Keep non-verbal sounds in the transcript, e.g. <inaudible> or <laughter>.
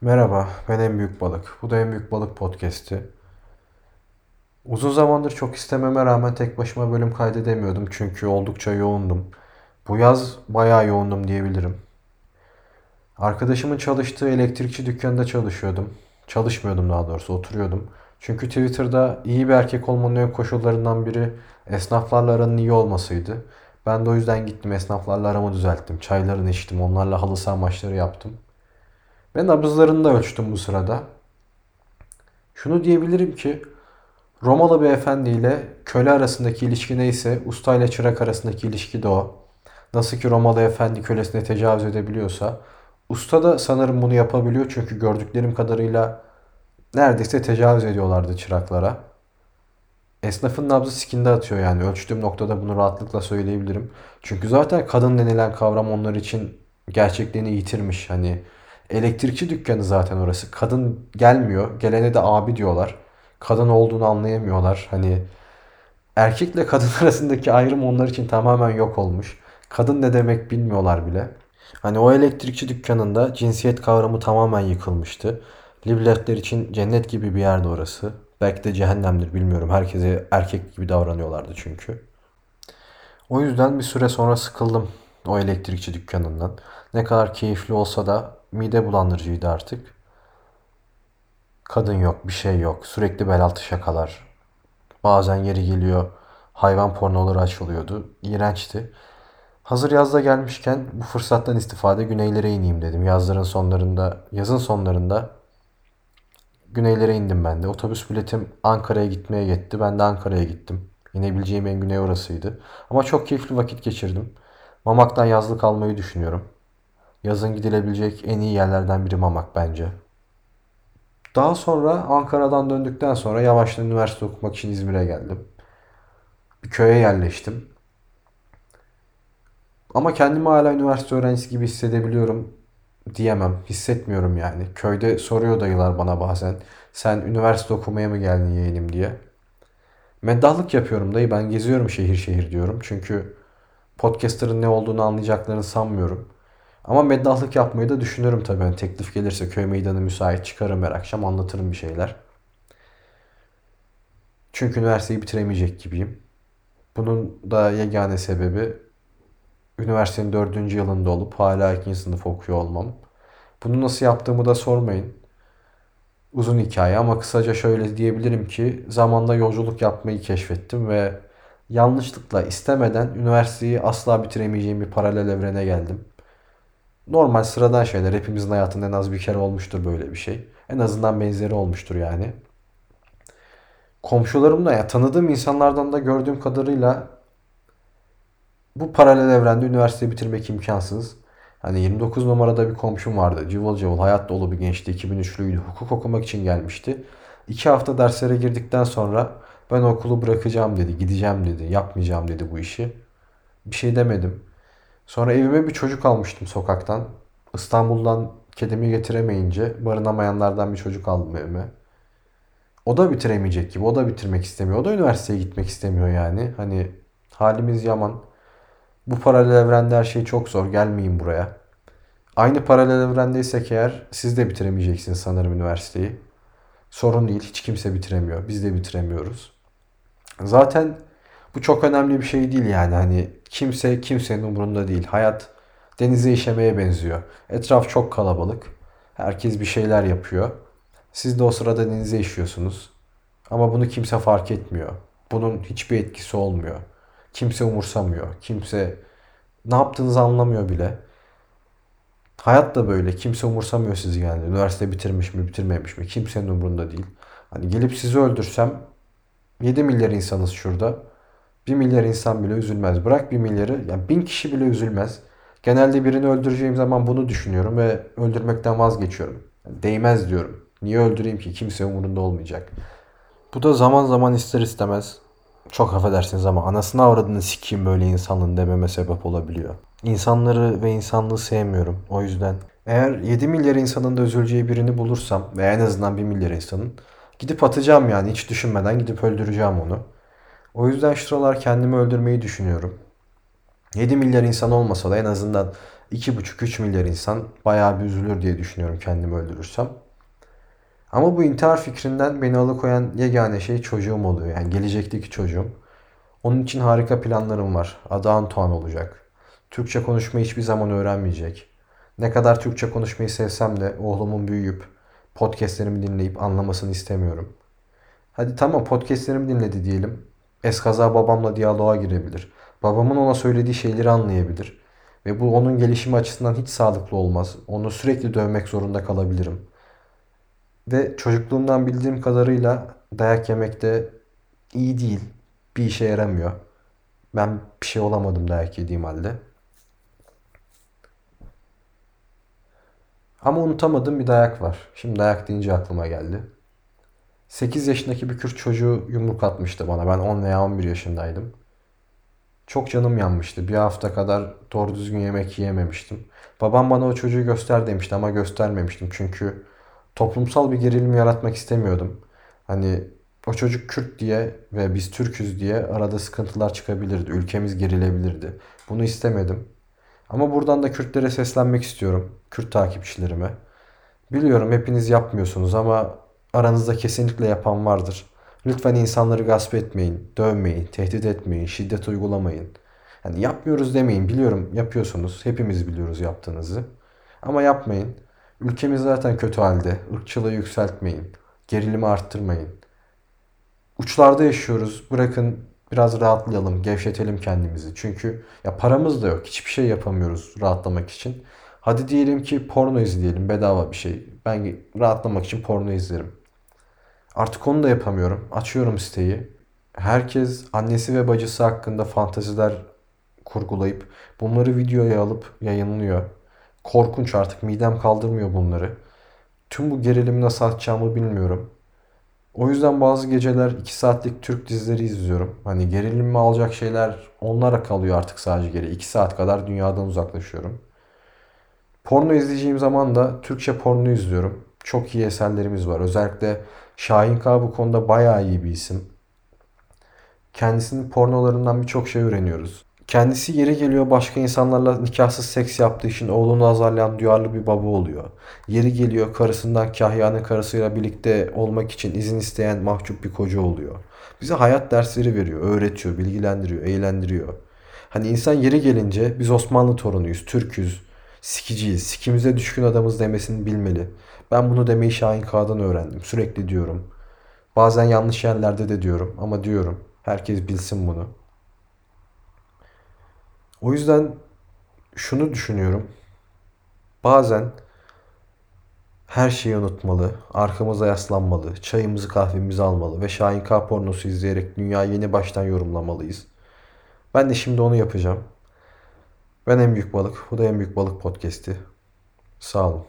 Merhaba, ben En Büyük Balık. Bu da En Büyük Balık podcast'i. Uzun zamandır çok istememe rağmen tek başıma bölüm kaydedemiyordum çünkü oldukça yoğundum. Bu yaz bayağı yoğundum diyebilirim. Arkadaşımın çalıştığı elektrikçi dükkanında çalışıyordum. Çalışmıyordum daha doğrusu, oturuyordum. Çünkü Twitter'da iyi bir erkek olmanın ön koşullarından biri esnaflarla aranın iyi olmasıydı. Ben de o yüzden gittim esnaflarla aramı düzelttim. Çaylarını içtim, onlarla halı saha maçları yaptım. Ve nabızlarını da ölçtüm bu sırada. Şunu diyebilirim ki Romalı bir efendi ile köle arasındaki ilişki neyse usta ile çırak arasındaki ilişki de o. Nasıl ki Romalı efendi kölesine tecavüz edebiliyorsa usta da sanırım bunu yapabiliyor çünkü gördüklerim kadarıyla neredeyse tecavüz ediyorlardı çıraklara. Esnafın nabzı sikinde atıyor yani ölçtüğüm noktada bunu rahatlıkla söyleyebilirim. Çünkü zaten kadın denilen kavram onlar için gerçekliğini yitirmiş. Hani Elektrikçi dükkanı zaten orası. Kadın gelmiyor. Gelene de abi diyorlar. Kadın olduğunu anlayamıyorlar. Hani erkekle kadın <laughs> arasındaki ayrım onlar için tamamen yok olmuş. Kadın ne demek bilmiyorlar bile. Hani o elektrikçi dükkanında cinsiyet kavramı tamamen yıkılmıştı. Libletler için cennet gibi bir yerde orası. Belki de cehennemdir bilmiyorum. Herkese erkek gibi davranıyorlardı çünkü. O yüzden bir süre sonra sıkıldım o elektrikçi dükkanından. Ne kadar keyifli olsa da mide bulandırıcıydı artık. Kadın yok, bir şey yok. Sürekli bel altı şakalar. Bazen yeri geliyor hayvan pornoları açılıyordu. İğrençti. Hazır yazda gelmişken bu fırsattan istifade güneylere ineyim dedim. Yazların sonlarında, yazın sonlarında güneylere indim ben de. Otobüs biletim Ankara'ya gitmeye yetti. Ben de Ankara'ya gittim. İnebileceğim en güney orasıydı. Ama çok keyifli vakit geçirdim. Mamak'tan yazlık almayı düşünüyorum. Yazın gidilebilecek en iyi yerlerden biri Mamak bence. Daha sonra Ankara'dan döndükten sonra yavaştan üniversite okumak için İzmir'e geldim. Bir köye yerleştim. Ama kendimi hala üniversite öğrencisi gibi hissedebiliyorum diyemem. Hissetmiyorum yani. Köyde soruyor dayılar bana bazen. Sen üniversite okumaya mı geldin yeğenim diye. Meddahlık yapıyorum dayı. Ben geziyorum şehir şehir diyorum. Çünkü podcaster'ın ne olduğunu anlayacaklarını sanmıyorum. Ama meddahlık yapmayı da düşünürüm tabii. Yani teklif gelirse köy meydanı müsait çıkarım her akşam anlatırım bir şeyler. Çünkü üniversiteyi bitiremeyecek gibiyim. Bunun da yegane sebebi üniversitenin dördüncü yılında olup hala ikinci sınıf okuyor olmam. Bunu nasıl yaptığımı da sormayın. Uzun hikaye ama kısaca şöyle diyebilirim ki zamanda yolculuk yapmayı keşfettim ve yanlışlıkla istemeden üniversiteyi asla bitiremeyeceğim bir paralel evrene geldim normal sıradan şeyler. Hepimizin hayatında en az bir kere olmuştur böyle bir şey. En azından benzeri olmuştur yani. Komşularımla ya tanıdığım insanlardan da gördüğüm kadarıyla bu paralel evrende üniversite bitirmek imkansız. Hani 29 numarada bir komşum vardı. Cıvıl cıvıl hayat dolu bir gençti. 2003'lüydü. Hukuk okumak için gelmişti. İki hafta derslere girdikten sonra ben okulu bırakacağım dedi. Gideceğim dedi. Yapmayacağım dedi bu işi. Bir şey demedim. Sonra evime bir çocuk almıştım sokaktan. İstanbul'dan kedimi getiremeyince barınamayanlardan bir çocuk aldım evime. O da bitiremeyecek gibi. O da bitirmek istemiyor. O da üniversiteye gitmek istemiyor yani. Hani halimiz yaman. Bu paralel evrende her şey çok zor. Gelmeyin buraya. Aynı paralel evrendeysek eğer siz de bitiremeyeceksiniz sanırım üniversiteyi. Sorun değil. Hiç kimse bitiremiyor. Biz de bitiremiyoruz. Zaten bu çok önemli bir şey değil yani. Hani kimse kimsenin umurunda değil. Hayat denize işemeye benziyor. Etraf çok kalabalık. Herkes bir şeyler yapıyor. Siz de o sırada denize işiyorsunuz. Ama bunu kimse fark etmiyor. Bunun hiçbir etkisi olmuyor. Kimse umursamıyor. Kimse ne yaptığınızı anlamıyor bile. Hayat da böyle. Kimse umursamıyor sizi yani. Üniversite bitirmiş mi, bitirmemiş mi? Kimsenin umurunda değil. Hani gelip sizi öldürsem 7 milyar insanız şurada. 1 milyar insan bile üzülmez. Bırak 1 milyarı, yani 1000 kişi bile üzülmez. Genelde birini öldüreceğim zaman bunu düşünüyorum ve öldürmekten vazgeçiyorum. Yani değmez diyorum. Niye öldüreyim ki? Kimse umurunda olmayacak. Bu da zaman zaman ister istemez çok affedersiniz ama anasını avradını sikeyim böyle insanlığın dememe sebep olabiliyor. İnsanları ve insanlığı sevmiyorum. O yüzden eğer 7 milyar insanın da üzüleceği birini bulursam ve en azından 1 milyar insanın gidip atacağım yani hiç düşünmeden gidip öldüreceğim onu. O yüzden şu sıralar kendimi öldürmeyi düşünüyorum. 7 milyar insan olmasa da en azından 2,5-3 milyar insan bayağı bir üzülür diye düşünüyorum kendimi öldürürsem. Ama bu intihar fikrinden beni alıkoyan yegane şey çocuğum oluyor. Yani gelecekteki çocuğum. Onun için harika planlarım var. Adı Antoine olacak. Türkçe konuşmayı hiçbir zaman öğrenmeyecek. Ne kadar Türkçe konuşmayı sevsem de oğlumun büyüyüp podcastlerimi dinleyip anlamasını istemiyorum. Hadi tamam podcastlerimi dinledi diyelim. Eskaza babamla diyaloğa girebilir. Babamın ona söylediği şeyleri anlayabilir. Ve bu onun gelişimi açısından hiç sağlıklı olmaz. Onu sürekli dövmek zorunda kalabilirim. Ve çocukluğumdan bildiğim kadarıyla dayak yemek de iyi değil. Bir işe yaramıyor. Ben bir şey olamadım dayak yediğim halde. Ama unutamadığım bir dayak var. Şimdi dayak deyince aklıma geldi. 8 yaşındaki bir Kürt çocuğu yumruk atmıştı bana. Ben 10 veya 11 yaşındaydım. Çok canım yanmıştı. Bir hafta kadar doğru düzgün yemek yiyememiştim. Babam bana o çocuğu göster demişti ama göstermemiştim. Çünkü toplumsal bir gerilim yaratmak istemiyordum. Hani o çocuk Kürt diye ve biz Türküz diye arada sıkıntılar çıkabilirdi. Ülkemiz gerilebilirdi. Bunu istemedim. Ama buradan da Kürtlere seslenmek istiyorum. Kürt takipçilerime. Biliyorum hepiniz yapmıyorsunuz ama aranızda kesinlikle yapan vardır. Lütfen insanları gasp etmeyin, dövmeyin, tehdit etmeyin, şiddet uygulamayın. Yani yapmıyoruz demeyin. Biliyorum yapıyorsunuz. Hepimiz biliyoruz yaptığınızı. Ama yapmayın. Ülkemiz zaten kötü halde. Irkçılığı yükseltmeyin. Gerilimi arttırmayın. Uçlarda yaşıyoruz. Bırakın biraz rahatlayalım, gevşetelim kendimizi. Çünkü ya paramız da yok. Hiçbir şey yapamıyoruz rahatlamak için. Hadi diyelim ki porno izleyelim. Bedava bir şey. Ben rahatlamak için porno izlerim. Artık onu da yapamıyorum. Açıyorum siteyi. Herkes annesi ve bacısı hakkında fantaziler kurgulayıp bunları videoya alıp yayınlıyor. Korkunç artık midem kaldırmıyor bunları. Tüm bu gerilimi nasıl atacağımı bilmiyorum. O yüzden bazı geceler 2 saatlik Türk dizileri izliyorum. Hani gerilimi alacak şeyler onlara kalıyor artık sadece geri. 2 saat kadar dünyadan uzaklaşıyorum. Porno izleyeceğim zaman da Türkçe porno izliyorum. Çok iyi eserlerimiz var. Özellikle Şahin K bu konuda bayağı iyi bir isim. Kendisinin pornolarından birçok şey öğreniyoruz. Kendisi yeri geliyor başka insanlarla nikahsız seks yaptığı için oğlunu azarlayan duyarlı bir baba oluyor. Yeri geliyor karısından kahyanın karısıyla birlikte olmak için izin isteyen mahcup bir koca oluyor. Bize hayat dersleri veriyor, öğretiyor, bilgilendiriyor, eğlendiriyor. Hani insan yeri gelince biz Osmanlı torunuyuz, Türküz, sikiciyiz, sikimize düşkün adamız demesini bilmeli. Ben bunu demeyi Şahin Kağa'dan öğrendim. Sürekli diyorum. Bazen yanlış yerlerde de diyorum ama diyorum. Herkes bilsin bunu. O yüzden şunu düşünüyorum. Bazen her şeyi unutmalı, arkamıza yaslanmalı, çayımızı kahvemizi almalı ve Şahin K pornosu izleyerek dünyayı yeni baştan yorumlamalıyız. Ben de şimdi onu yapacağım. Ben en büyük balık, bu da en büyük balık podcast'i. Sağ olun.